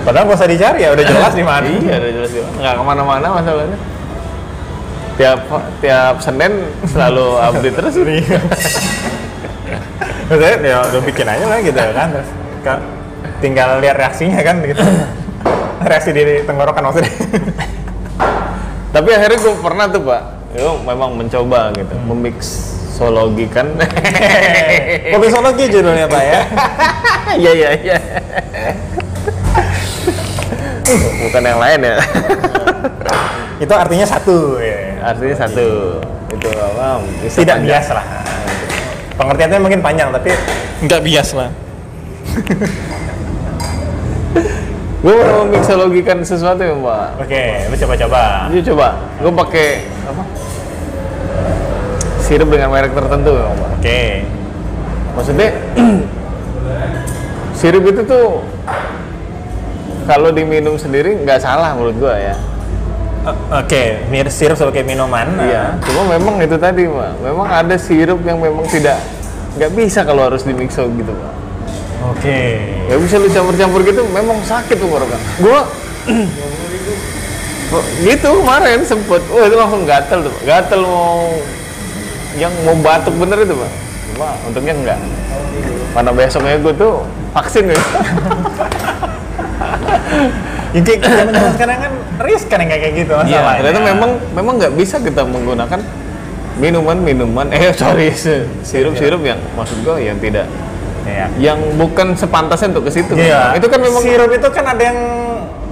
Padahal nggak usah dicari ya, udah jelas di mana. iya udah jelas di mana nggak ke mana-mana masalahnya tiap tiap Senin selalu update terus Iya. Maksudnya ya udah bikin aja lah gitu kan. Terus ka- tinggal lihat reaksinya kan gitu. Reaksi di tenggorokan maksudnya. tapi akhirnya gue pernah tuh pak gue memang mencoba gitu memixologikan Kopisologi judulnya Pak ya. iya iya iya bukan yang lain ya Itu artinya satu ya. artinya satu itu apa Tidak panjang. bias lah. Pengertiannya mungkin panjang tapi nggak bias lah. gue mau memixologikan sesuatu ya pak Oke, lu coba-coba. Jadi coba, gue pakai apa? Sirup dengan merek tertentu, ya, Pak. Oke. Maksudnya sirup itu tuh kalau diminum sendiri nggak salah menurut gua ya. Oke, mir sirup sebagai minuman. Iya. Cuma memang itu tadi, Pak. Memang ada sirup yang memang tidak nggak bisa kalau harus dimixo gitu, Pak. Oke. Ya bisa lu campur-campur gitu, memang sakit tuh kan. Gua Oh, gitu kemarin sempet, oh itu langsung gatel tuh, Pak. gatel mau yang mau batuk bener itu pak. Cuma untungnya enggak. Mana besoknya gue tuh vaksin ya. Yang kayak zaman sekarang kan riskan yang kayak gitu Iya, masalahnya. ternyata memang memang nggak bisa kita menggunakan minuman-minuman, eh sorry, sirup-sirup yang maksud gue yang tidak, Iya. yang bukan sepantasnya untuk ke situ. Iya. Itu kan memang sirup itu kan ada yang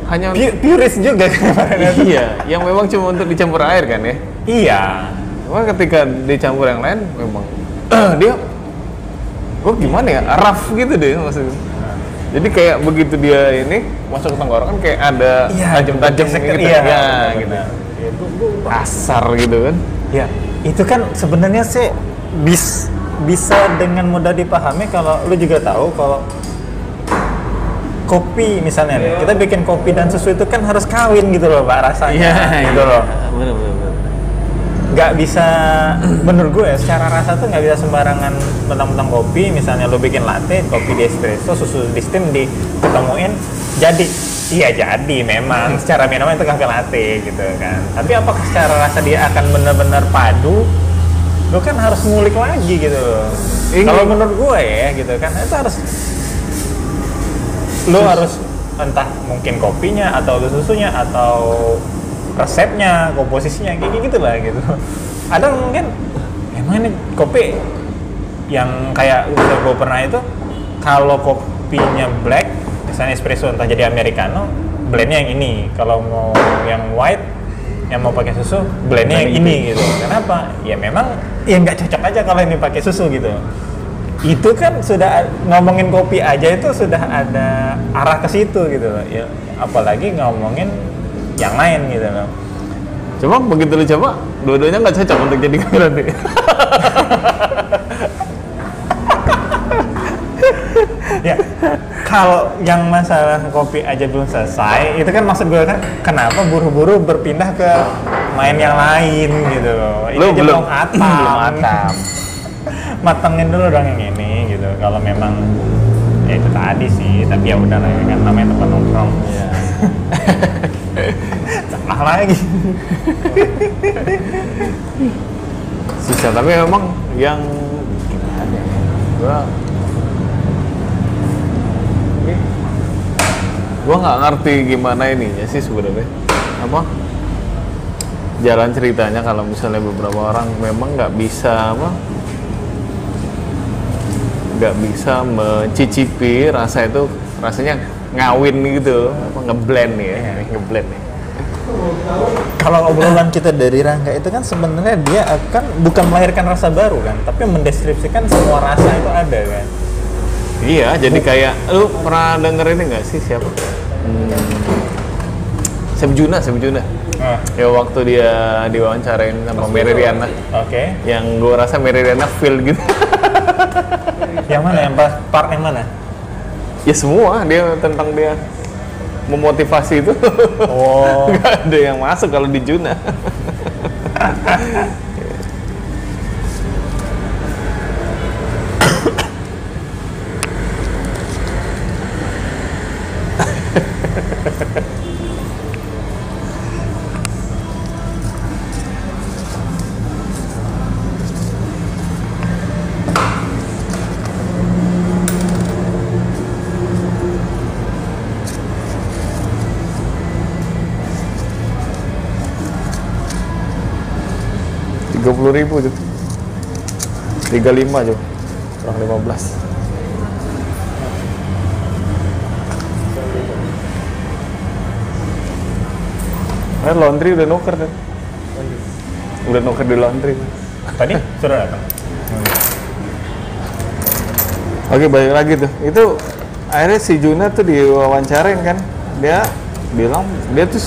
hanya pu- puris juga kan. iya, yang memang cuma untuk dicampur air kan ya. iya. Cuma ketika dicampur yang lain memang dia kok gimana ya rough gitu deh maksudnya. Jadi kayak begitu dia ini masuk ke tenggorokan kayak ada Iya, tajam-tajam gitu. iya, ya, benar, gitu. benar. Kasar gitu kan. Ya, itu kan sebenarnya sih bis bisa dengan mudah dipahami kalau lu juga tahu kalau kopi misalnya nih, kita bikin kopi dan susu itu kan harus kawin gitu loh pak rasanya gitu loh Bener, bener, bener. Nggak bisa menurut gue ya, secara rasa tuh nggak bisa sembarangan mentang-mentang kopi. Misalnya lo bikin latte kopi di espresso susu di steam diketemuin jadi. Iya jadi memang. Secara minuman itu kafe latte gitu kan. Tapi apakah secara rasa dia akan benar-benar padu? Lo kan harus ngulik lagi gitu. Loh kalau menurut gue ya gitu kan itu harus lo harus entah mungkin kopinya atau susunya atau resepnya, komposisinya kayak gitu lah gitu. Ada mungkin emang ini kopi yang kayak gue pernah itu kalau kopinya black misalnya espresso entah jadi americano blendnya yang ini. Kalau mau yang white yang mau pakai susu blendnya yang ini gitu. Kenapa? Ya memang ya nggak cocok aja kalau ini pakai susu gitu. Itu kan sudah ngomongin kopi aja itu sudah ada arah ke situ gitu. Ya apalagi ngomongin yang lain gitu loh Cuma begitu lu coba, dua-duanya nggak cocok untuk jadi nanti. ya kalau yang masalah kopi aja belum selesai itu kan maksud gue kan kenapa buru-buru berpindah ke main yang lain gitu loh ini Lu aja belum- hatam belum hatam. matengin dulu dong yang ini gitu kalau memang ya itu tadi sih tapi ya udah lah ya kan namanya tempat nongkrong Iya. salah lagi Susah, tapi memang yang gimana ya? Gua gua nggak ngerti gimana ininya sih sebenarnya. Apa? Jalan ceritanya kalau misalnya beberapa orang memang nggak bisa apa? nggak bisa mencicipi rasa itu rasanya ngawin gitu. Apa ngeblend nih ya ngeblend nih kalau obrolan kita dari Rangga itu kan sebenarnya dia akan bukan melahirkan rasa baru kan tapi mendeskripsikan semua rasa itu ada kan. Iya, jadi kayak lu pernah denger ini nggak sih siapa? Hmm, Seb Juna, Seb Juna. Ah, Ya waktu dia diwawancarain sama Mary Riana, oke. Yang gue rasa Mary Riana feel gitu. yang mana? Yang pas part yang mana ya semua dia tentang dia memotivasi itu. oh Nggak ada yang masuk kalau di Juna. ribu tuh tiga lima tuh kurang lima belas Eh, laundry udah nuker kan? Udah nuker di laundry. Tadi sudah datang. Oke balik lagi tuh. Itu akhirnya si Juna tuh diwawancarain kan. Dia bilang dia tuh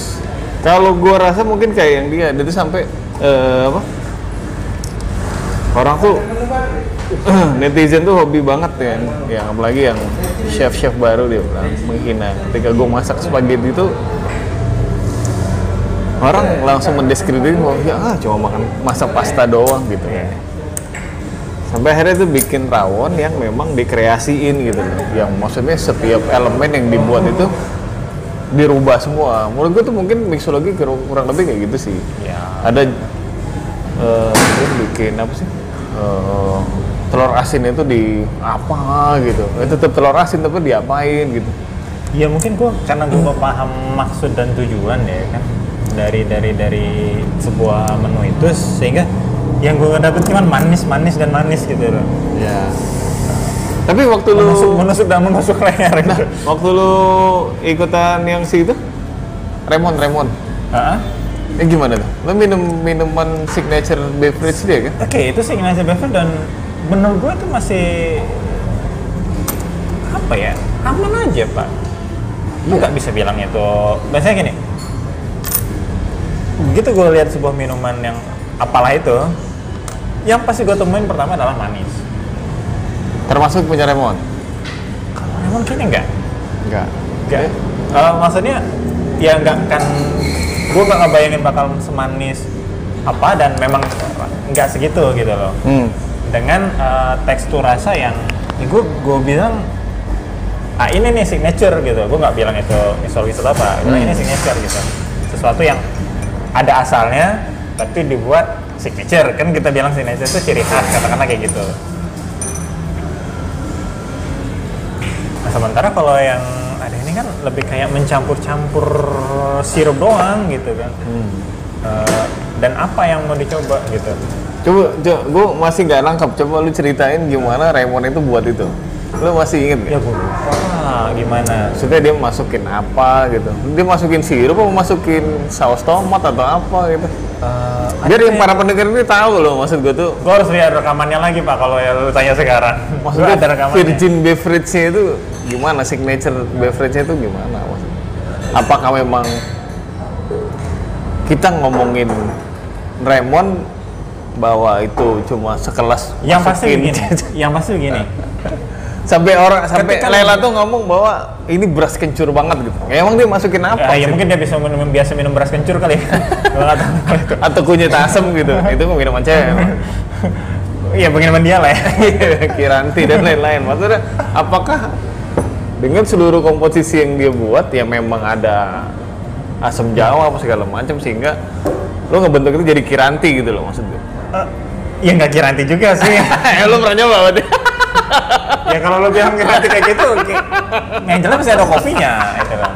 kalau gua rasa mungkin kayak yang dia, dia tuh sampai eh, apa? Orang tuh netizen tuh hobi banget ya, yang apalagi yang chef-chef baru dia bilang menghina. Ketika gua masak spaghetti itu orang langsung mendeskripsikan bahwa ya ah, cuma makan masak pasta doang gitu sampai akhirnya itu bikin rawon yang memang dikreasiin gitu loh yang maksudnya setiap elemen yang dibuat itu dirubah semua. Menurut gue tuh mungkin mixologi kurang lebih kayak gitu sih. Ya. ada dia bikin apa sih Eh, telur asin itu di apa gitu itu tetap telur asin tapi diapain gitu Ya mungkin gua karena gua paham maksud dan tujuan ya kan dari dari dari sebuah menu itu sehingga yang gua dapet cuma manis manis dan manis gitu loh. ya tapi waktu lu Menusuk dan menusuk leher gitu. waktu lu ikutan yang si itu Remon Remon Heeh. Eh gimana tuh? Lo minum minuman signature beverage dia kan? Oke, itu sih Ignacio Beverly dan menurut gue itu masih apa ya aman aja pak. Lu nggak bisa bilang itu. Biasanya gini, begitu gue lihat sebuah minuman yang apalah itu, yang pasti gue temuin pertama adalah manis. Termasuk punya Remon? Kalau lemon kayaknya enggak. Enggak. Enggak. Eh, maksudnya ya enggak kan gue nggak ngebayangin bakal semanis apa dan memang nggak segitu gitu loh. Hmm. dengan eh, tekstur rasa yang ya gue gue bilang ah ini nih signature gitu. Gue nggak bilang itu misologis atau apa gue bilang ini signature gitu. Sesuatu yang ada asalnya tapi dibuat signature. Kan kita bilang signature itu ciri khas katakanlah kayak gitu. Nah sementara kalau yang ini kan lebih kayak mencampur-campur sirup doang gitu kan Eh, dan apa yang mau dicoba gitu Coba, coba gue masih nggak nangkap. Coba lu ceritain gimana Remon itu buat itu. Lu masih inget ya nggak? gue lupa gimana Maksudnya dia masukin apa gitu? Dia masukin sirup atau masukin saus tomat atau apa gitu? Eh, Biar yang para pendengar ini tahu loh maksud gue tuh. Gue harus lihat rekamannya lagi pak kalau ya lu tanya sekarang. Maksudnya ada rekamannya. virgin beverage-nya itu gimana? Signature beverage-nya itu gimana? Maksudnya? Apakah memang kita ngomongin Remon bahwa itu cuma sekelas Yang pasti begini. yang pasti begini. Sampai orang sampai Ketika- Lela tuh ngomong bahwa ini beras kencur banget gitu. Ya, emang dia masukin apa? Ya, ya mungkin dia bisa minum biasa minum beras kencur kali. ya. Atau kunyit asem gitu. itu minuman cewek. Iya pengiriman dia lah ya. Kiranti dan lain-lain. Maksudnya apakah dengan seluruh komposisi yang dia buat ya memang ada asam jawa apa segala macam sehingga lo ngebentuk itu jadi kiranti gitu loh maksudnya. Eh, ya nggak kiranti juga sih. eh lo pernah nyoba berarti? Ya kalau lo bilang kiranti kayak gitu, yang jelas masih ada kopinya. Itu kan.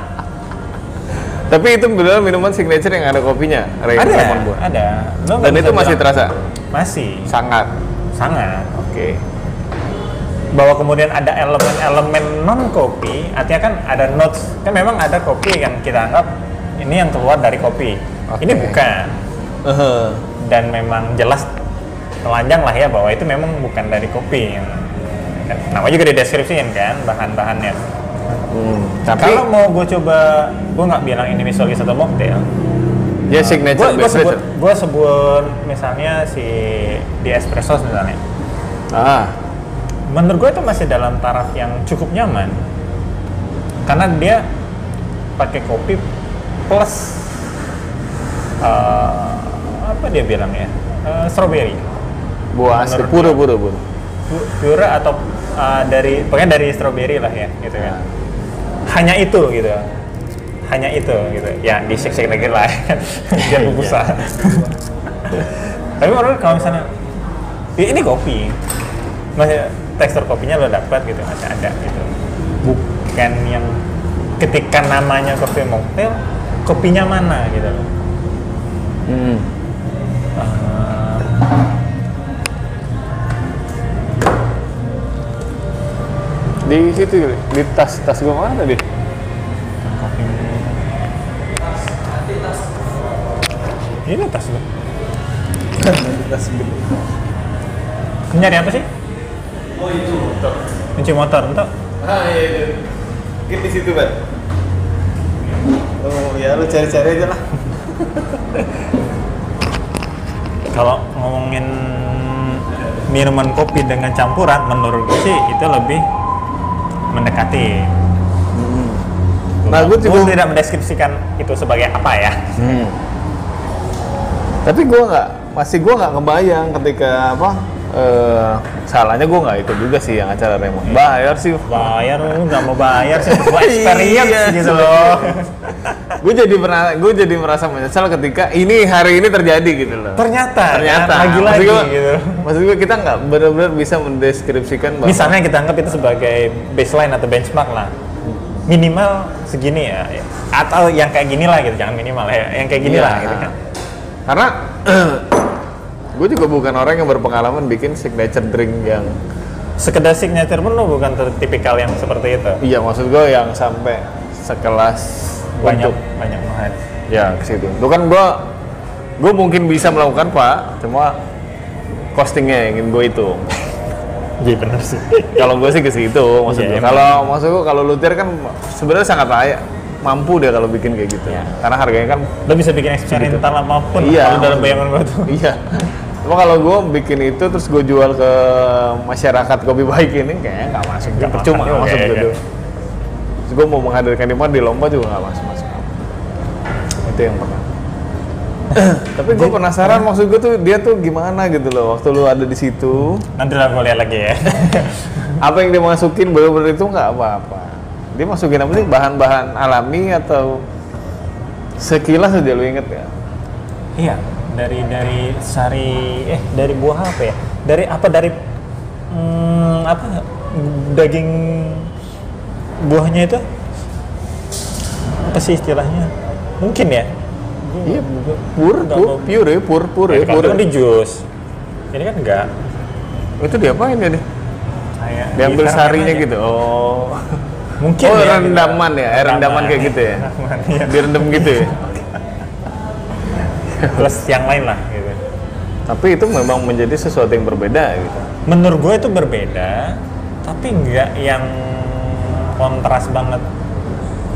Tapi itu benar minuman signature yang ada kopinya. Ray Ada, Lemon ada. Lo Dan itu masih bilang- terasa Masih, sangat. sangat. Oke. bahwa kemudian ada elemen-elemen non kopi, artinya kan ada notes, kan memang ada kopi yang kita anggap ini yang keluar dari kopi. Oke. Ini bukan. Eh, Dan memang jelas telanjang lah ya bahwa itu memang bukan dari kopi. Yang, kan, nama juga dideskripsiin kan bahan-bahannya. hmm. Tapi Kalau mau gue coba, gue nggak bilang ini misolis atau mocktail. ya signature Gue sebut, gue sebut misalnya si di espresso misalnya. Ah, menurut gue itu masih dalam taraf yang cukup nyaman karena dia pakai kopi plus eh, apa dia bilang ya Eh, strawberry buah asli Menurut pura dia. Pure atau eh, dari pokoknya dari strawberry lah ya gitu kan. Hanya itu gitu. Hanya itu gitu. Ya di shake shake lagi lah. Biar busa tapi menurut kalau misalnya ya ini kopi. Masih tekstur kopinya lo dapat gitu masih ada gitu. Bukan yang ketika namanya kopi mocktail kopinya mana gitu. Loh Hmm. Di situ di tas tas gua mana tadi? kopi ini tas lo tas gede. nyari apa sih Oh itu motor. kunci motor entok Ah iya iya. Mungkin di situ kan. Oh ya lu cari-cari aja lah. kalau ngomongin minuman kopi dengan campuran menurut gue sih itu lebih mendekati. Nah, gue juga. Gua tidak mendeskripsikan itu sebagai apa ya. Hmm. Tapi gue nggak, masih gue nggak kebayang ketika apa eh salahnya gue nggak itu juga sih yang acara Raymond. Bayar sih. bayar lu nggak mau bayar sih. Buat experience Iya, gitu loh gue jadi pernah, gue jadi merasa menyesal ketika ini hari ini terjadi gitu loh. ternyata Ternyata. lagi lagi maksud gitu. Maksud gue kita nggak benar-benar bisa mendeskripsikan bahwa misalnya kita anggap itu sebagai baseline atau benchmark lah. Minimal segini ya. Atau yang kayak gini lah gitu jangan minimal ya. Yang kayak gini Iya. lah gitu kan. Karena gue juga bukan orang yang berpengalaman bikin signature drink yang sekedar signature pun lo bukan tipikal yang seperti itu. Iya maksud gue yang sampai sekelas banyak untuk banyak banget ya ke situ. Itu kan gue gue mungkin bisa melakukan pak, cuma costingnya yang ingin gue itu. iya bener sih kalau gue sih ke situ maksud Iya, gue. emang. Kalau maksud gue kalau luthier kan sebenarnya sangat layak mampu dia kalau bikin kayak gitu. Iya. Karena harganya kan lo bisa bikin eksperimental apa pun Iya. kalau dalam bayangan gue tuh iya. Cuma kalau gue bikin itu terus gue jual ke masyarakat kopi baik ini kayaknya nggak masuk. Nggak Percuma makan masuk juga, gitu. Terus gue mau menghadirkan di mana di lomba juga nggak masuk masuk. Itu yang pertama. Tapi gue penasaran maksud gue tuh dia tuh gimana gitu loh waktu lu ada di situ. nanti lah gue lihat lagi ya Apa yang dia masukin bener-bener itu nggak apa-apa. Dia masukin apa sih bahan-bahan alami atau sekilas aja lu inget ya? iya dari dari sari eh dari buah apa ya dari apa dari hmm, apa daging buahnya itu apa sih istilahnya mungkin ya Iya, pur, pur, pure, pur, pure, Ya, pure. itu kan di jus ini kan enggak Itu diapain ya deh? Diambil sarinya aja. gitu. Oh. mungkin oh, ya, rendaman ya, air rendaman kayak gitu ya. Rendaman, iya. Direndam gitu ya. plus yang lain lah gitu Tapi itu memang menjadi sesuatu yang berbeda gitu. menurut gue itu berbeda tapi nggak yang kontras banget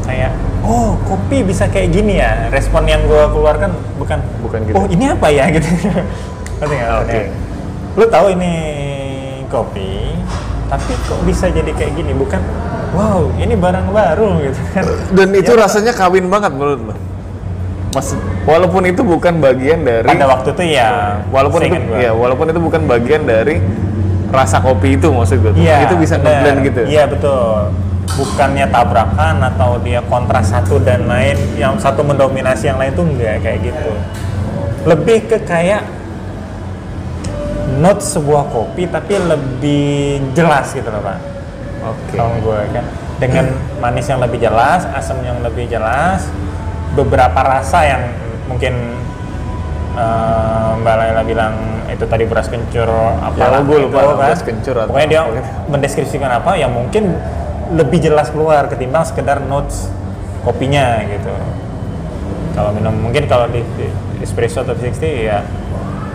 kayak oh kopi bisa kayak gini ya respon yang gue keluarkan bukan Bukan gitu. oh ini apa ya gitu ngerti nggak Oke. Maksudnya, lu tahu ini kopi tapi kok bisa jadi kayak gini bukan wow ini barang baru gitu kan Dan itu Ya, rasanya kawin banget menurut lo. Mas, walaupun itu bukan bagian dari pada waktu itu ya walaupun itu gua. ya walaupun itu bukan bagian dari rasa kopi itu maksud gue. Iya, itu bisa ngeblend gitu. Iya betul. Bukannya tabrakan atau dia kontras satu dan lain, yang satu mendominasi yang lain tuh enggak kayak gitu. Lebih ke kayak note sebuah kopi tapi lebih jelas gitu loh pak. Oke. Kalau gue kan dengan manis yang lebih jelas, asam yang lebih jelas, beberapa rasa yang mungkin eh, Mbak Laila bilang itu tadi beras kencur apalah gue lupa, itu, kan. beras kencur atau pokoknya dia apa gitu. mendeskripsikan apa yang mungkin lebih jelas keluar ketimbang sekedar notes kopinya gitu kalau minum mungkin kalau di, di espresso atau 60 ya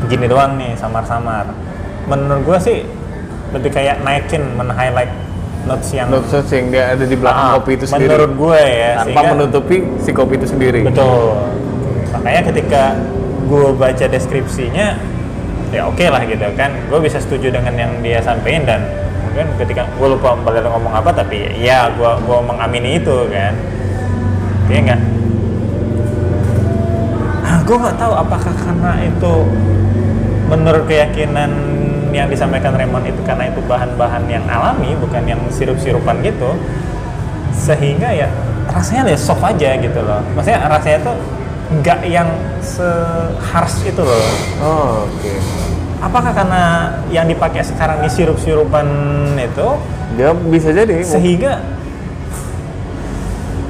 gini doang nih samar-samar menurut gua sih lebih kayak naikin men-highlight notes yang Notes yang dia ada di belakang Ah, kopi itu sendiri. menurut gue ya tanpa sehingga- menutupi si kopi itu sendiri. Betul. Makanya ketika gue baca deskripsinya, ya oke lah gitu kan. Gue bisa setuju dengan yang dia sampaikan dan mungkin ketika gue lupa balik ngomong apa, tapi ya gue gue mengamini itu kan. Iya enggak? Ah, gue nggak tahu apakah karena itu menurut keyakinan yang disampaikan Raymond itu karena itu bahan-bahan yang alami bukan yang sirup-sirupan gitu sehingga ya rasanya deh soft aja gitu loh. Maksudnya rasanya tuh nggak yang se-harsh itu loh. Oh, oke. Apakah karena yang dipakai sekarang di sirup-sirupan itu Dia bisa jadi. sehingga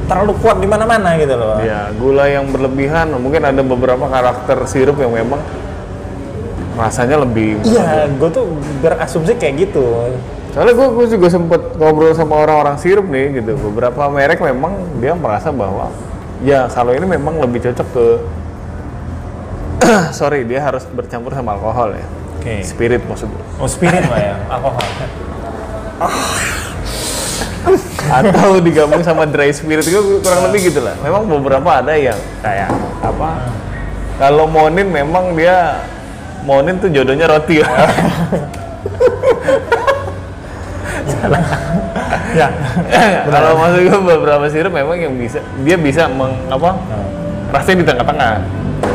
terlalu kuat di mana-mana gitu loh. Ya, gula yang berlebihan, mungkin ada beberapa karakter sirup yang memang rasanya lebih. Iya, gue tuh berasumsi kayak gitu. Soalnya gue, gue juga sempet ngobrol sama orang-orang sirup nih gitu. Beberapa merek memang dia merasa bahwa ya kalau ini memang lebih cocok ke sorry dia harus bercampur sama alkohol ya. Oke. Spirit maksudnya. Oh spirit lah ya, alkohol. Atau digabung sama dry spirit itu kurang lebih gitu lah. Memang beberapa ada yang kayak apa? Kalau monin memang dia monin tuh jodohnya roti ya. ya. Kalau masuk ke beberapa sirup memang yang bisa dia bisa meng, apa? Rasanya di tengah-tengah.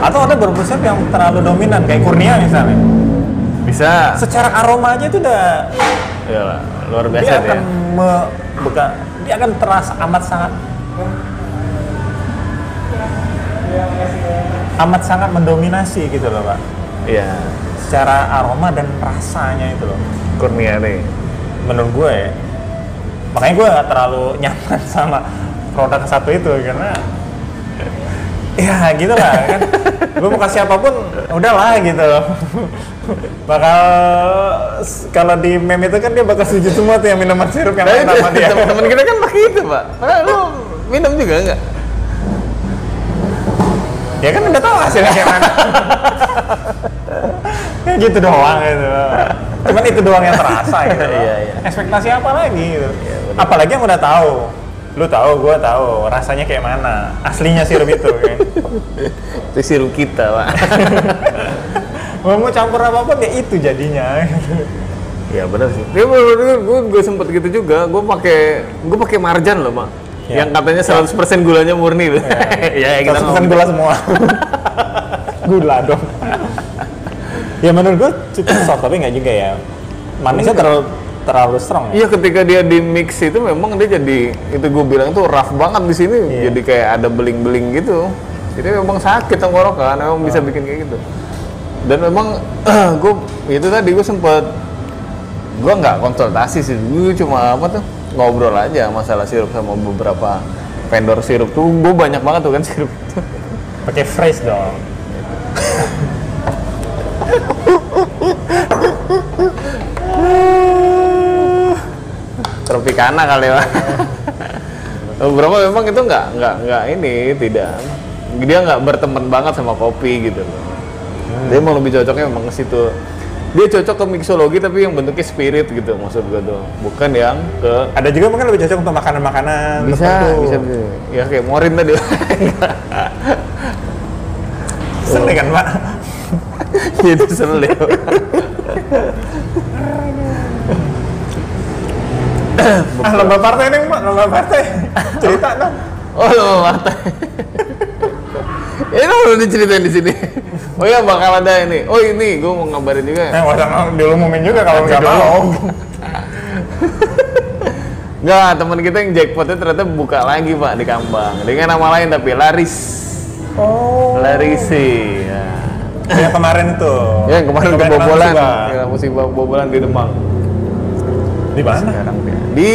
Atau ada beberapa sirup yang terlalu dominan kayak kurnia misalnya. Bisa. Secara aroma aja tuh udah Ya lah, luar dia biasa akan dia. me, buka- dia akan terasa amat sangat amat sangat mendominasi gitu loh pak Iya. secara aroma dan rasanya itu loh Kurnia nih. menurut gue ya makanya gue gak terlalu nyaman sama produk satu itu karena ya gitu lah kan gue mau kasih apa pun udahlah gitu bakal kalau di meme itu kan dia bakal setuju semua tuh yang minuman sirup yang Nah, sama dia teman-teman kita kan pakai itu, Pak. Padahal lu minum juga enggak? ya kan udah tahu hasilnya kayak mana ya gitu doang gitu cuman itu doang yang terasa gitu. Iya, iya. ekspektasi apa lagi gitu benar. apalagi yang udah tahu lu tahu gue tahu rasanya kayak mana aslinya sirup itu kan Itu sirup kita, Pak. mau mau campur apa pun ya itu jadinya Iya benar sih. Dia gue gue sempet gitu juga. Gue pakai gue pakai marjan loh, Mak. Ya. Yang katanya 100% gulanya murni tuh. ya, kita kita ngomong. gula semua gula dong ya menurut gue cukup soft tapi nggak juga ya manisnya terlalu terlalu strong ya Iya ketika dia di mix itu memang dia jadi itu gue bilang tuh rough banget di sini Iya. jadi kayak ada beling-beling gitu. Jadi memang sakit tenggorokan, memang Oh. bisa bikin kayak gitu. Dan memang gue itu tadi gue sempet gue nggak konsultasi sih, gue cuma apa tuh ngobrol aja masalah sirup sama beberapa vendor sirup tuh gue banyak banget tuh kan sirup. pakai phrase dong Tropicana kali ya. Beberapa memang itu nggak nggak nggak ini tidak dia nggak berteman banget sama kopi gitu loh. Dia mau lebih cocoknya memang ke situ. Dia cocok ke mixologi tapi yang bentuknya spirit gitu maksud gue tuh. Bukan yang ke ada juga mungkin lebih cocok untuk makanan-makanan bisa tertentu. bisa bisa. Ya kayak Morin tadi. Sering kan pak Itu selip. ah lomba partai nih pak lomba partai cerita dong Oh, lo partai. Ini udah diceritain di sini. Oh iya bakal ada ini. Oh ini gue mau ngabarin juga. eh nggak usah diumumin juga kalau nggak mau Enggak, teman kita yang jackpotnya ternyata buka lagi pak di Kambang dengan nama lain tapi Laris. oh Larisi. Ya. yang kemarin itu Ya, yang kemarin kebobolan, ya, musibah kebobolan di Demang. Di mana Sekarang di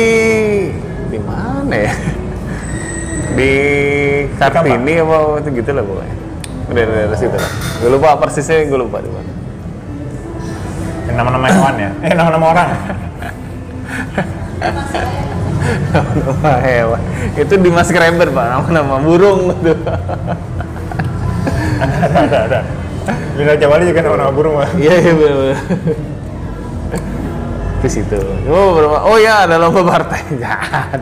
di mana ya? Di Kartini apa itu gitu lah pokoknya. Udah dari dari situ lah. Gue lupa persisnya, gue lupa di mana. yang nama-nama hewan ya eh nama-nama orang Nama hewan. Itu di Mas Krember pak, nama-nama burung tuh. ada ada ada Bina Jawali juga nama-nama burung pak Iya iya benar. Terus itu. Oh berapa? Oh ya ada lomba partai.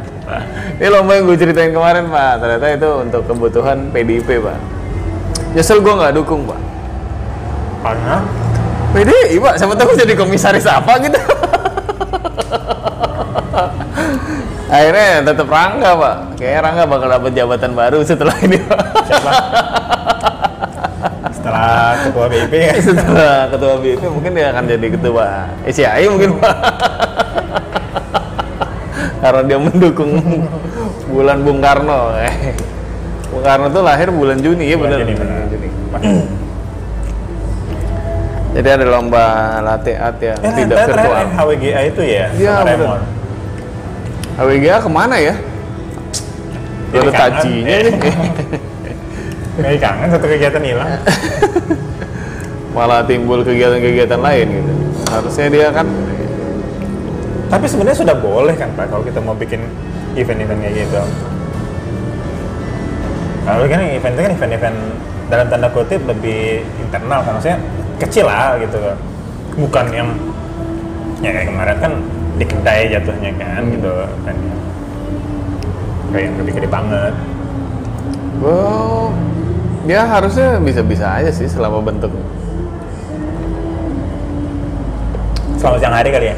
Ini lomba yang gue ceritain kemarin pak. Ternyata itu untuk kebutuhan PDIP pak. Nyesel gue nggak dukung pak. karena PDI pak. Siapa tahu jadi komisaris apa gitu. Akhirnya tetap Rangga pak. Kayaknya Rangga bakal dapat jabatan baru setelah ini pak. siapa setelah ketua BIP ya setelah ketua BIP mungkin dia akan jadi ketua SCI mungkin pak karena dia mendukung bulan Bung Karno. Bung Karno tuh lahir bulan Juni ya benar. Juni, benar. Juni. Jadi ada lomba latte art ya, Eh, tidak virtual. HWGA itu ya, sama. Raymond. HWGA ke mana ya? Jadi ada tajinya eh. nih. Kayak kangen satu kegiatan hilang. Malah timbul kegiatan-kegiatan lain gitu. Harusnya dia kan Tapi sebenarnya sudah boleh kan Pak kalau kita mau bikin event-event kayak gitu. Kalau kan event itu kan event-event dalam tanda kutip lebih internal kan maksudnya kecil lah gitu. Bukan yang ya kayak kemarin kan di kedai jatuhnya kan gitu kan kayak yang gede-gede banget. Well, ya harusnya bisa-bisa aja sih selama bentuk. Selama siang hari kali ya.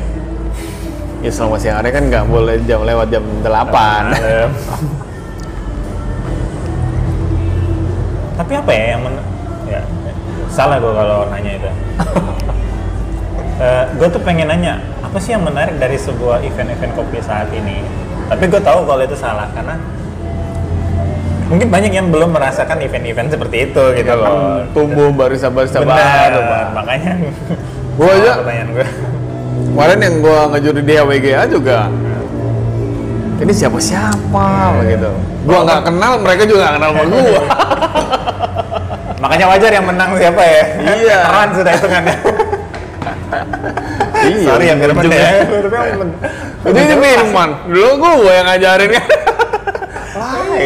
Ya selama siang hari kan nggak boleh jam lewat jam 8. Malam. Tapi apa ya yang men ya salah gue kalau nanya itu. gue tuh pengen nanya apa sih yang menarik dari sebuah event-event kopi saat ini? Tapi gue tahu kalau itu salah karena mungkin banyak yang belum merasakan event-event seperti itu gitu Kan loh. tumbuh barista-barista baru, Pak. makanya Gua aja- pertanyaan gue. Kemarin yang gua ngejuri di HWGA juga ini siapa siapa begitu. Gua nggak kenal, mereka juga nggak kenal sama gua. Makanya wajar yang menang siapa ya? Iya. Keren sudah hitungannya. iya. Sorry ya Firman juga. ya. Jadi ini Firman, dulu gua yang ngajarin kan.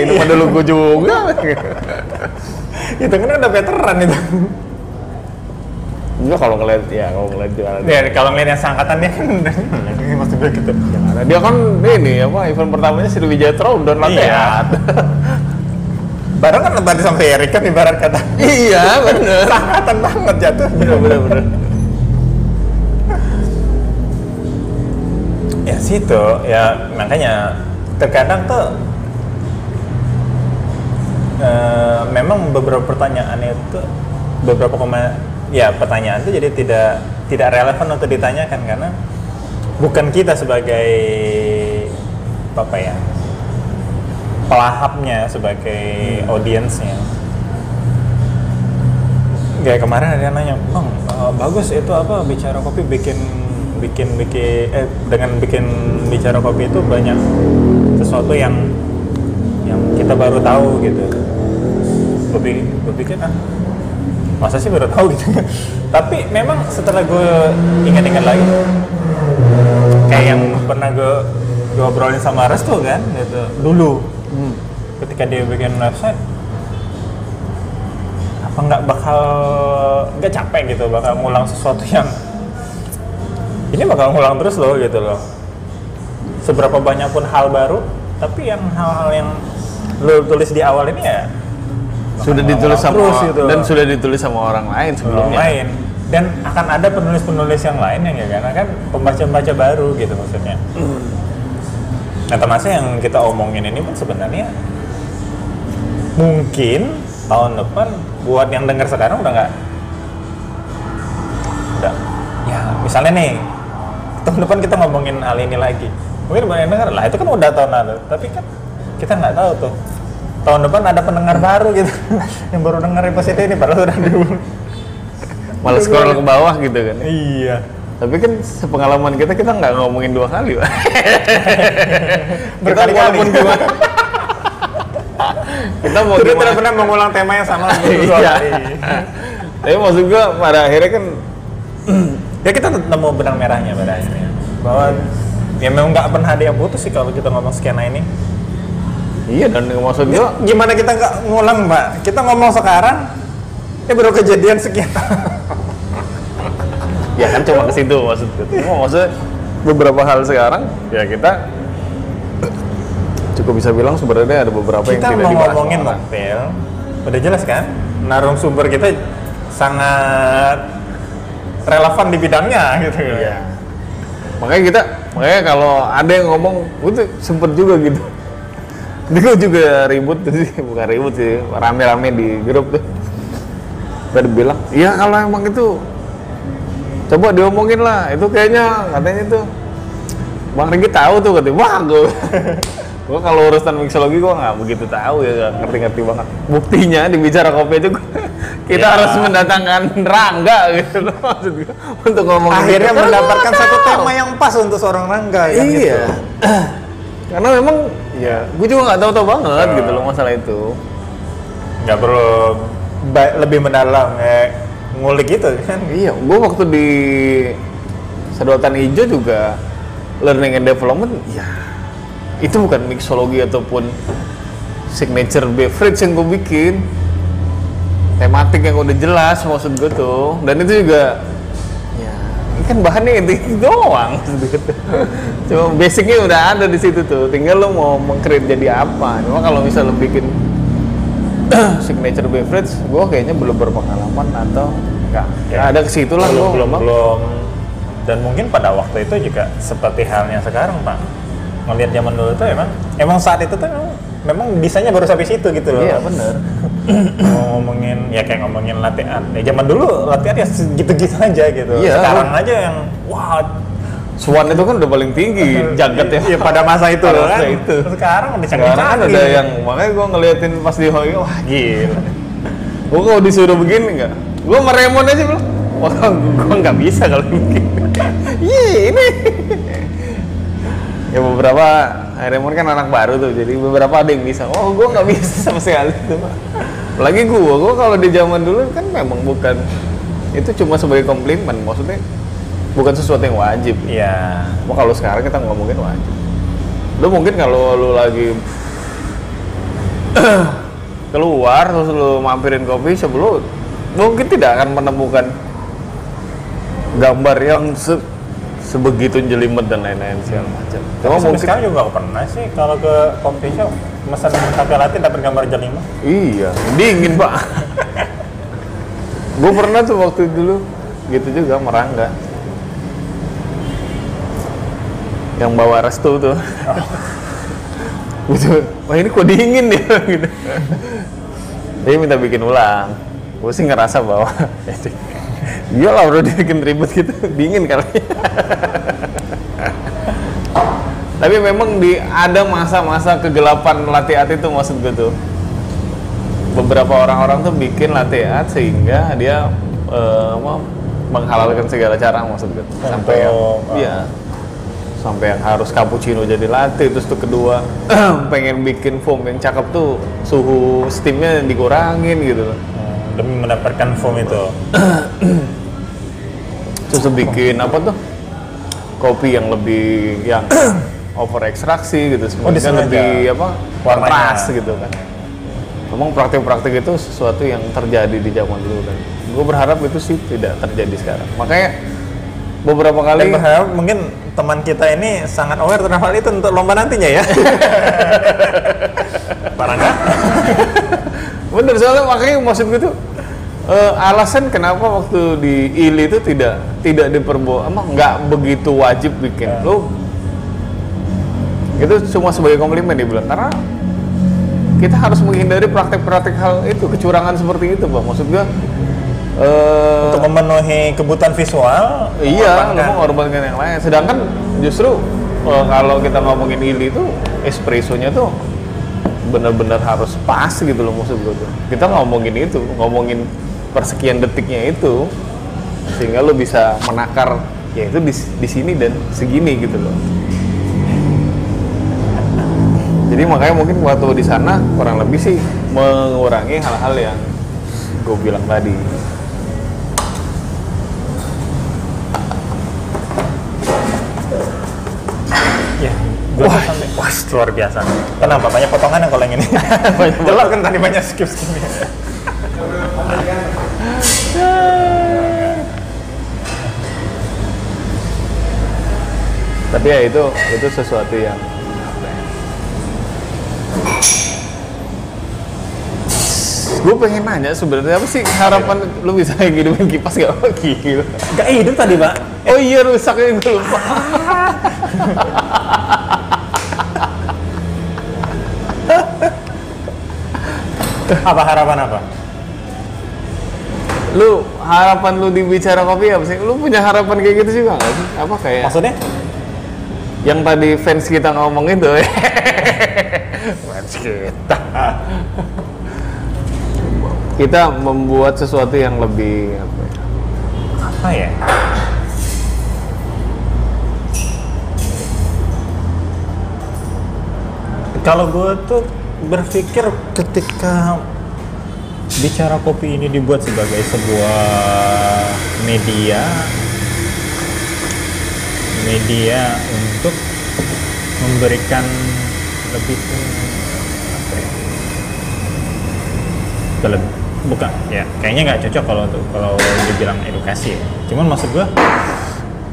Mah dulu gua juga. itu kan udah veteran itu. Enggak kalau ngeliat ya kalau ngeliat jualan. Ya kalau ngeliat yang seangkatan dia kan maksud gue gitu. Nah, dia kan ini apa event pertamanya Sriwijaya Tron dan latte Iya. Barang kan tadi sampai Erik kan ibarat kata iya bener. seangkatan banget jatuh. bener bener bener. Ya situ ya makanya terkadang tuh eh, memang beberapa pertanyaan itu beberapa koma ya pertanyaan itu jadi tidak tidak relevan untuk ditanyakan karena bukan kita sebagai apa ya pelahapnya sebagai audiensnya. Kayak kemarin ada yang nanya bang eh, bagus itu apa bicara kopi bikin bikin bikin eh dengan bikin bicara kopi itu banyak sesuatu yang yang kita baru tahu gitu. Gue bi- gue pikir ah masa sih baru tahu? Gitu. Tapi memang setelah gue ingat-ingat lagi kayak yang pernah gue gue obrolin sama Restu kan gitu dulu. Ketika dia bikin website apa nggak bakal nggak capek gitu bakal ngulang sesuatu yang ini bakal ngulang terus loh gitu loh. Seberapa banyak pun hal baru tapi yang hal-hal yang lo tulis di awal ini ya? Sudah ditulis sama terus gitu. dan sudah ditulis sama orang lain belum sebelumnya. lain. Dan akan ada penulis-penulis yang lain yang ya karena kan pembaca-pembaca baru gitu maksudnya. Nah termasuk yang kita omongin ini pun sebenarnya mungkin tahun depan buat yang dengar sekarang udah nggak? Udah. Ya misalnya nih tahun depan kita ngomongin hal ini lagi. Mungkin banyak yang dengar lah itu kan udah tahun lalu. Tapi kan kita nggak tahu tuh tahun depan ada pendengar baru gitu yang baru dengar episode ini padahal udah dulu Malah scroll ke bawah gitu kan. iya Tapi kan sepengalaman kita kita nggak ngomongin dua kali, Pak. kita walaupun gimana kita mau Sudah gimana tidak pernah mengulang tema yang sama dua Iya. kali. Tapi maksud gua pada akhirnya kan ya kita nemu benang merahnya pada akhirnya bahwa ya memang nggak pernah ada yang putus sih kalau kita ngomong skena ini iya dan maksud gua gimana kita nggak ngulang mbak kita ngomong sekarang ya baru kejadian sekian ya kan cuma ke situ maksud gua. Cuma maksudnya beberapa hal sekarang ya kita cukup bisa bilang sebenarnya ada beberapa yang kita tidak mau dibahas ngomongin orang. mocktail udah jelas kan narasumber kita sangat relevan di bidangnya gitu Iya. Makanya kita, makanya kalau ada yang ngomong, itu sempet juga gitu. Gue juga ribut tuh sih, bukan ribut sih, rame-rame di grup tuh. Tadi bilang, iya kalau emang itu, coba diomongin lah, itu kayaknya katanya tuh Bang Rigi tahu tuh katanya, wah gue gue kalau urusan mixologi gue nggak begitu tahu ya nggak ngerti-ngerti banget buktinya di bicara kopi itu kita Ya. harus mendatangkan Rangga gitu loh maksud gue untuk ngomong Akhirnya gitu. mendapatkan satu tahu. tema yang pas untuk seorang Rangga kan iya gitu. karena memang ya gue juga nggak tahu-tahu banget gitu loh masalah itu. Nggak perlu lebih mendalam ya ngulik gitu kan? Iya gue waktu di sedotan hijau juga learning and development ya itu bukan mixologi ataupun signature beverage yang gue bikin. Tematik yang udah jelas maksud gue tuh. Dan itu juga kan bahannya itu, itu doang. Cuma basicnya udah ada di situ tuh. Tinggal lo mau mengcreate jadi apa. Cuma kalau misal lo bikin signature beverage gue kayaknya belum berpengalaman atau enggak. Ya, ada ke situ lah belum belum belum. Dan mungkin pada waktu itu juga seperti halnya sekarang pak. Ngelihat zaman dulu tuh emang emang saat itu tuh memang, memang bisanya baru sampai situ gitu loh. Iya bener Mau ngomongin ya kayak ngomongin latihan. Ya zaman dulu latihan ya gitu-gitu aja gitu. Iya. sekarang aja yang wah. Swan itu kan udah paling tinggi jagat ya. Iya, pada masa itu Pada masa kan. itu. sekarang udah sekarang kan ada yang makanya gue ngeliatin pas di Hoi wah gila. Gue kalau disuruh begini nggak? Gue meremon aja bilang wah gue nggak bisa kalau begini. Iya ini. Ya beberapa Remon kan anak baru tuh jadi beberapa ada yang bisa oh gue nggak bisa sama sekali tuh lagi gue gue kalau di zaman dulu kan memang bukan itu cuma sebagai komplimen maksudnya bukan sesuatu yang wajib. Iya. Wah kalau sekarang kita ngomongin wajib. Lu mungkin kalau lu lagi keluar terus lu mampirin kopi lu mungkin tidak akan menemukan gambar yang se- sebegitu jelimet dan lain-lain segala macam. Tapi Cuma mungkin sekarang juga pernah sih kalau ke coffee shop pesan kafe latte dapat gambar jelima. iya dingin pak. Gue pernah tuh waktu dulu gitu juga merangga. Yang bawa restu tuh. gitu. Wah ini kok dingin ya gitu. Dia minta bikin ulang. Gue sih ngerasa bahwa Iya lah udah dibikin ribet gitu, dingin kali. Tapi memang di ada masa-masa kegelapan latte art itu maksud gue tuh. Beberapa orang-orang tuh bikin latte art sehingga dia apa, menghalalkan segala cara maksud gue. Sampai yang eh, iya. Sampai yang harus cappuccino jadi latte terus tuh kedua pengen bikin foam yang cakep tuh suhu steamnya dikurangin gitu loh. Hmm, demi mendapatkan foam itu. terus tuh bikin apa tuh kopi yang lebih yang over ekstraksi gitu sebenarnya disengaja. lebih apa kontras gitu kan memang praktik-praktik itu sesuatu yang terjadi di zaman dulu kan gue berharap itu sih tidak terjadi sekarang makanya beberapa Dan kali berharap mungkin teman kita ini sangat aware terhadap hal itu untuk lomba nantinya ya. Parah nggak? bener soalnya makanya maksud gue tuh eh, alasan kenapa waktu di ILI itu tidak tidak diperbo emang nggak begitu wajib bikin Ya. lu itu cuma sebagai komplimen dia bilang karena kita harus menghindari praktek-praktek hal itu kecurangan seperti itu bang maksud gue eh, Untuk memenuhi kebutuhan visual. iya lu mengorbankan- yang lain sedangkan justru eh, kalau kita ngomongin ILI itu espressonya tuh benar-benar harus pas gitu loh maksud gue tuh kita ngomongin itu ngomongin persekian detiknya itu sehingga lo bisa menakar ya itu di, di sini dan segini gitu loh jadi makanya mungkin waktu di sana kurang lebih sih mengurangi hal-hal yang gue bilang tadi Ya, wah, wah, luar biasa. Kenapa? Banyak potongan yang kalau yang ini. Jelas kan tadi banyak skip skipnya. Tapi ya itu itu sesuatu yang gue pengen nanya sebenarnya apa sih harapan lu bisa ngidupin kipas gak apa gila Gak hidup tadi, Pak. oh iya rusaknya gue lupa Apa harapan apa? Lu harapan lu di bicara kopi apa sih? Lu punya harapan kayak gitu juga nggak sih apa kayak Maksudnya? yang tadi fans kita ngomong itu. Fans kita. Kita membuat sesuatu yang lebih apa ya, apa ya? Kalau gue tuh berpikir ketika bicara kopi ini dibuat sebagai sebuah media. Media untuk memberikan lebih apa ya, keleb- bukan ya kayaknya nggak cocok kalau untuk kalau dibilang edukasi ya. Cuman maksud gua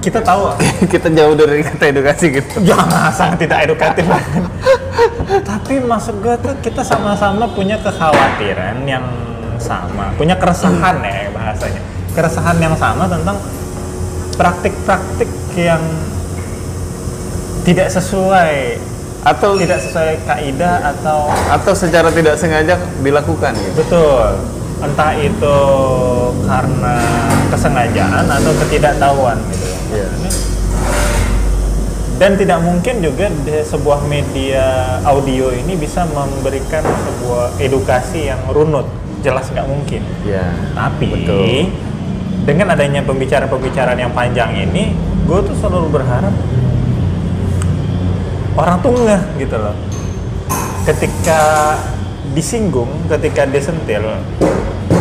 kita tahu. Kita jauh dari kata edukasi gitu. Jangan sangat tidak edukatif? Tapi maksud gua tuh kita sama-sama punya kekhawatiran yang sama punya keresahan ya bahasanya. Keresahan yang sama tentang praktik-praktik yang tidak sesuai atau tidak sesuai kaidah atau atau secara tidak sengaja dilakukan gitu. Betul. Entah itu karena kesengajaan atau ketidaktahuan gitu Iya. dan tidak mungkin juga di sebuah media audio ini bisa memberikan sebuah edukasi yang runut. Jelas nggak mungkin. Ya tapi Betul. dengan adanya pembicaraan-pembicaraan yang panjang ini gue tuh selalu berharap orang tuh ngeh gitu loh. Ketika disinggung ketika disentil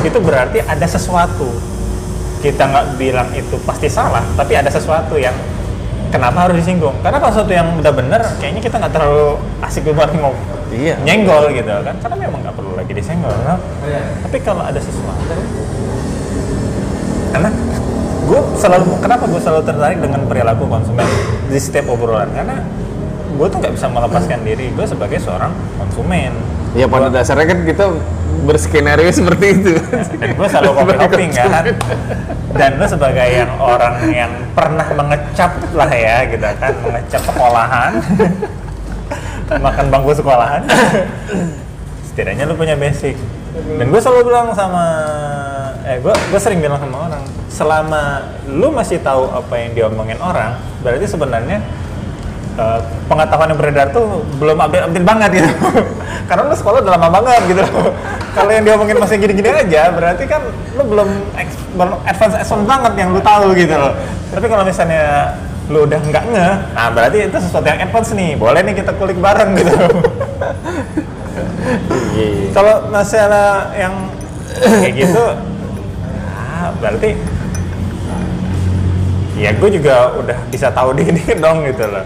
itu berarti ada sesuatu kita nggak bilang itu pasti salah tapi ada sesuatu yang kenapa harus disinggung? Karena kalau sesuatu yang udah bener kayaknya kita nggak terlalu asik buat ngomong Iya. nyenggol gitu kan? Karena memang nggak perlu lagi disenggol no? tapi kalau ada sesuatu karena gue selalu kenapa gue selalu tertarik dengan perilaku konsumen di setiap obrolan? Karena gue tuh nggak bisa melepaskan diri. Gue sebagai seorang konsumen ya pada dasarnya kan kita berskenario seperti itu. Dan gue selalu kopi hopping kan? Dan lu sebagai yang orang yang pernah mengecap lah ya gitu kan? Mengecap sekolahan. Makan bangku sekolahan. Setidaknya lu punya basic. Dan gue selalu bilang sama eh gue gue sering bilang sama orang selama lu masih tahu apa yang diomongin orang berarti sebenarnya eh, pengetahuan yang beredar tuh belum update update banget gitu. Karena lu sekolah udah lama banget gitu. Kalau yang diomongin masih gini-gini aja berarti kan lu belum advance advance banget yang lu tahu gitu loh. Tapi kalau misalnya lu udah nggak nge nah berarti itu sesuatu yang advance nih. Boleh nih kita kulik bareng gitu. Kalau masalah yang kayak gitu ah, berarti ya gue juga udah bisa tahu dikit-dikit dong gitu loh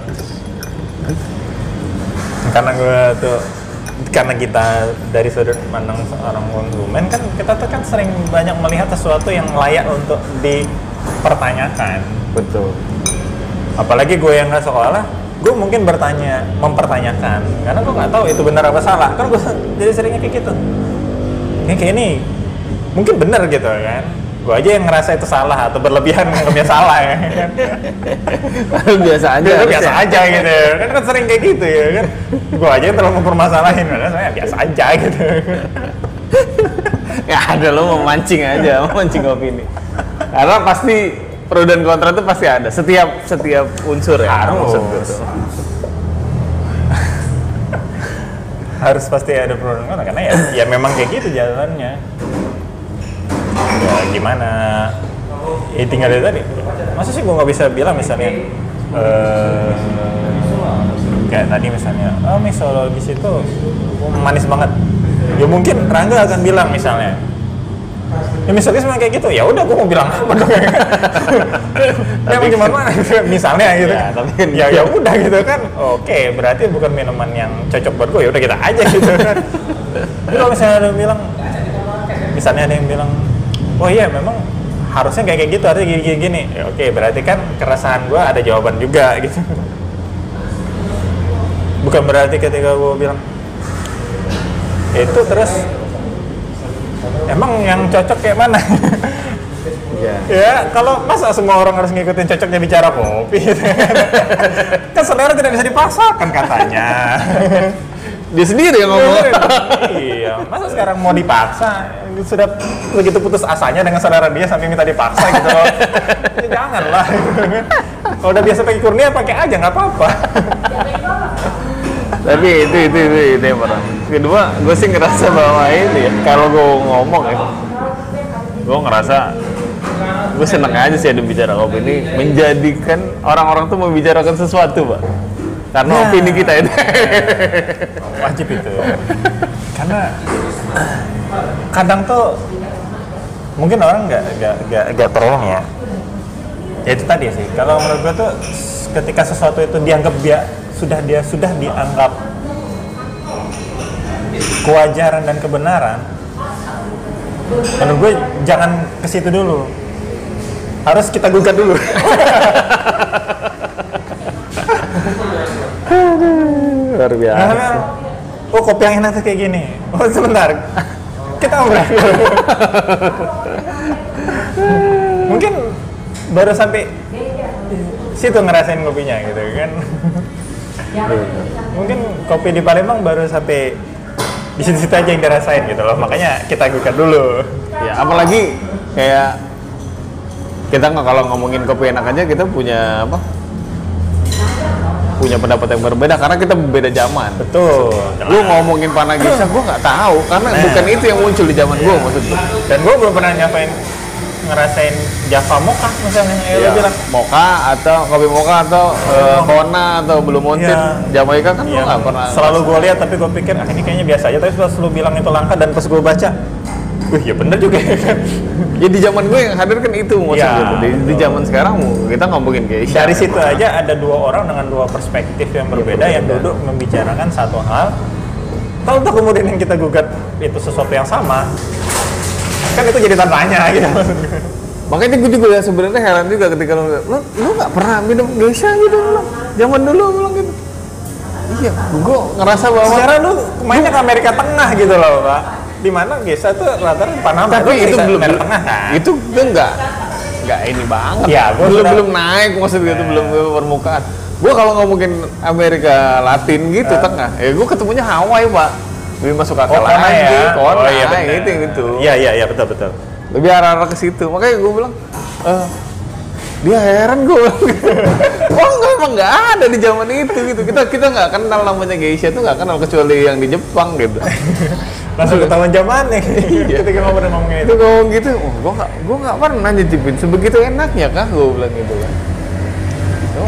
karena gue tuh karena kita dari sudut pandang seorang konsumen kan kita tuh kan sering banyak melihat sesuatu yang layak untuk dipertanyakan. Betul. Apalagi gue yang nggak sekolah gue mungkin bertanya mempertanyakan. Karena gue nggak tahu itu benar apa salah. Kan gue jadi seringnya kayak gitu. Ini kayak ini mungkin benar gitu kan gue aja yang ngerasa itu salah atau berlebihan menganggapnya salah ya. Kan biasa aja Biasa, harusnya. biasa aja gitu kan kan sering kayak gitu ya kan. Gue aja yang terlalu mempermasalahin padahal saya biasa aja gitu. Ya ada lo memancing aja memancing opini. Karena pasti pro dan kontra itu pasti ada. Setiap setiap unsur ya. Harus. harus pasti ada pro dan kontra karena ya ya memang kayak gitu jalannya. ya gimana? Ya tinggal dari tadi. Masa sih gue nggak bisa bilang misalnya eh kayak tadi misalnya oh misologis itu manis banget. Ya mungkin Rangga akan bilang misalnya ya misalnya memang kayak gitu. Ya udah gue mau bilang apa dong? Memang gimana? Misalnya gitu. Ya, tapi kan ya ya udah gitu kan. Oke berarti bukan minuman yang cocok buat gue ya udah kita aja gitu kan. Tapi kalau misalnya ada yang bilang misalnya ada yang bilang oh iya memang harusnya kayak kayak gitu artinya gini gini, gini. ya oke berarti kan keresahan gue ada jawaban juga gitu. Bukan berarti ketika gue bilang itu terus emang yang cocok kayak mana? Ya. Ya kalau masa semua orang harus ngikutin cocoknya bicara kopi? Kan selera tidak bisa dipaksakan katanya dia sendiri yang ngomong iya masa sekarang mau dipaksa sudah begitu putus asanya dengan selera dia sampai minta dipaksa gitu loh ya, janganlah Kalau udah biasa pakai Kurnia pakai aja nggak apa-apa. Tapi itu itu itu itu yang pertama. Kedua, gue sih ngerasa bahwa ini ya, kalau gue ngomong ya, gue ngerasa gue seneng aja sih ada bicara kopi ini menjadikan orang-orang tuh membicarakan sesuatu, pak. Karena Ya. opini kita itu. Wajib itu. Karena kadang tuh mungkin orang nggak nggak nggak nggak terolong ya. Ya itu tadi sih. Kalau menurut gue tuh ketika sesuatu itu dianggap dia sudah dia sudah dianggap kewajaran dan kebenaran, menurut gue jangan ke situ dulu. Harus kita gugat dulu. Luar biasa. Karena, oh kopi yang enak tuh kayak gini. Oh sebentar, kita ngobrol. Mungkin baru sampai situ ngerasain kopinya gitu kan. Mungkin kopi di Palembang baru sampai di situ-situ aja yang dirasain gitu loh. Makanya kita gugat dulu. Ya, apalagi kayak kita nggak kalau ngomongin kopi enak aja kita punya apa? Punya pendapat yang berbeda karena kita berbeda zaman. Betul. Lu ngomongin Panagisa, gue nggak tahu karena Nah. bukan itu yang muncul di zaman gue maksud gue. Dan gue belum pernah nyapain ngerasain Java Mocha misalnya. Ya, Iya, bilang mocha atau kopi mocha atau uh, Kona atau belum Mountain, Iya. Jamaika kan nggak pernah. selalu gue lihat tapi gue pikir ah ini kayaknya biasa aja tapi pas lu bilang itu langka dan pas gue baca wih ya bener juga ya kan Ya di zaman gue yang hadir kan itu maksud Iya, gue. Di, di zaman sekarang kita ngomongin kayak dari situ aja ada dua orang dengan dua perspektif yang berbeda yang berbeda. duduk membicarakan satu hal kalau toh kemudian yang kita gugat itu sesuatu yang sama kan itu jadi tandanya gitu Makanya gue juga sebenarnya heran juga ketika lu lu lu nggak pernah minum geisha gitu lu. Zaman dulu lu bilang gitu. Iya, gue ngerasa bahwa secara lu mainnya ke Amerika Tengah gitu loh pak di mana Gesa tuh rata-rata Panama tapi itu Amerika- belum Tengah kan itu gue nggak nggak ini banget. Iya, gua belum sudah- belum naik maksud gue itu belum ke permukaan. Gue kalau ngomongin Amerika Latin gitu tengah, ya gue ketemunya Hawaii pak. Lebih masuk akal Oh, lagi, ya? Kona, oh, iya, bener. gitu gitu. Iya, iya, iya, betul, betul. lebih arah-arah ke situ makanya gue bilang eh dia heran gue oh enggak emang nggak ada di zaman itu gitu kita kita nggak kenal namanya geisha tuh nggak kenal kecuali yang di Jepang gitu Langsung ketahuan zamannya Iya. ketika ngobrol ngomongin itu itu. ngomong gitu oh gue nggak gue nggak pernah nyicipin sebegitu enaknya kah gue bilang gitu kan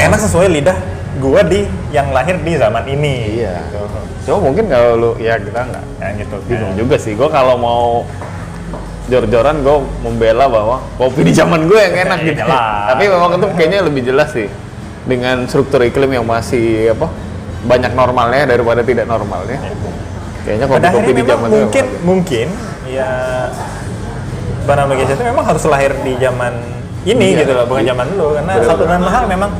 Enak sesuai lidah gua di yang lahir di zaman ini. Iya. Gitu. coba mungkin kalau lu ya kita nggak Ya gitu. bingung juga sih gue kalau mau jor-joran gue membela bahwa kopi di zaman gue yang enak Iya, gitu jelas. tapi memang itu kayaknya lebih jelas sih dengan struktur iklim yang masih apa banyak normalnya daripada tidak normalnya kayaknya kopi-kopi akhirnya di zaman itu mungkin emang- mungkin ya Banana Geisha itu memang harus lahir di zaman ini Iya. gitu loh, bukan zaman dulu karena Betul, satu dan hal memang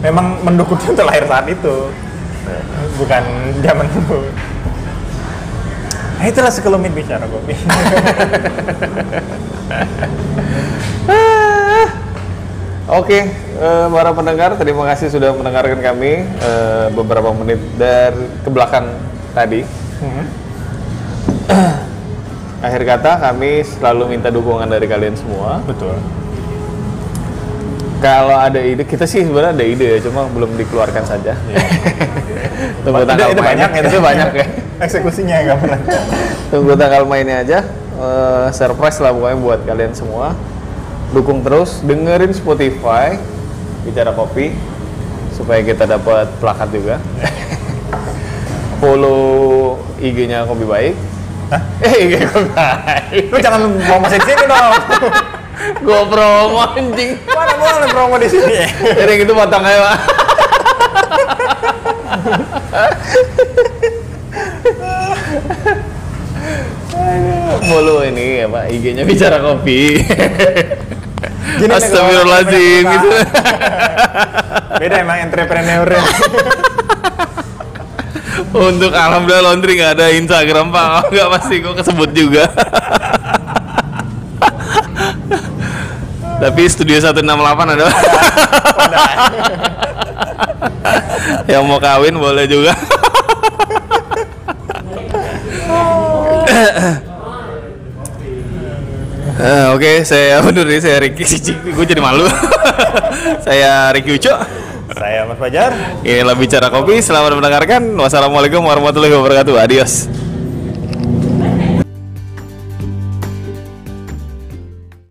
memang mendukungnya untuk lahir saat itu. Bukan zaman dulu. Nah, itulah sekelumit bicara kopi. Oke, eh, para pendengar, terima kasih sudah mendengarkan kami eh, beberapa menit dari ke belakang tadi. Hmm. Akhir kata, kami selalu minta dukungan dari kalian semua. Betul. Kalau ada ide, kita sih sebenarnya ada ide ya, cuma belum dikeluarkan saja. Tunggu Itu, tanggal itu mainnya. banyak ya. Itu banyak ya. Eksekusinya nggak pernah. Tunggu tanggal mainnya aja. Eh, surprise lah pokoknya buat kalian semua. Dukung terus, dengerin Spotify, bicara kopi, supaya kita dapat plakat juga. Follow IG-nya Kopi Baik. Hah? Eh, IG Kopi Baik. Lu jangan mau di sini dong. Gua promo anjing. Mana boleh promo di sini. Jadi gitu potong aja, Pak. Follow ini ya Pak, IG-nya bicara kopi. Astagfirullahaladzim gitu. Beda emang entrepreneur. Untuk alhamdulillah laundry nggak ada Instagram Pak, nggak pasti kok kesebut juga. Tapi Studio 168 ada. Yang mau kawin boleh juga. Eh, Oke, saya undur diri. Saya Ricky Gue jadi malu. saya Ricky Uco. Saya Mas Fajar. Inilah bicara kopi. Selamat mendengarkan. Wassalamualaikum warahmatullahi wabarakatuh. Adios.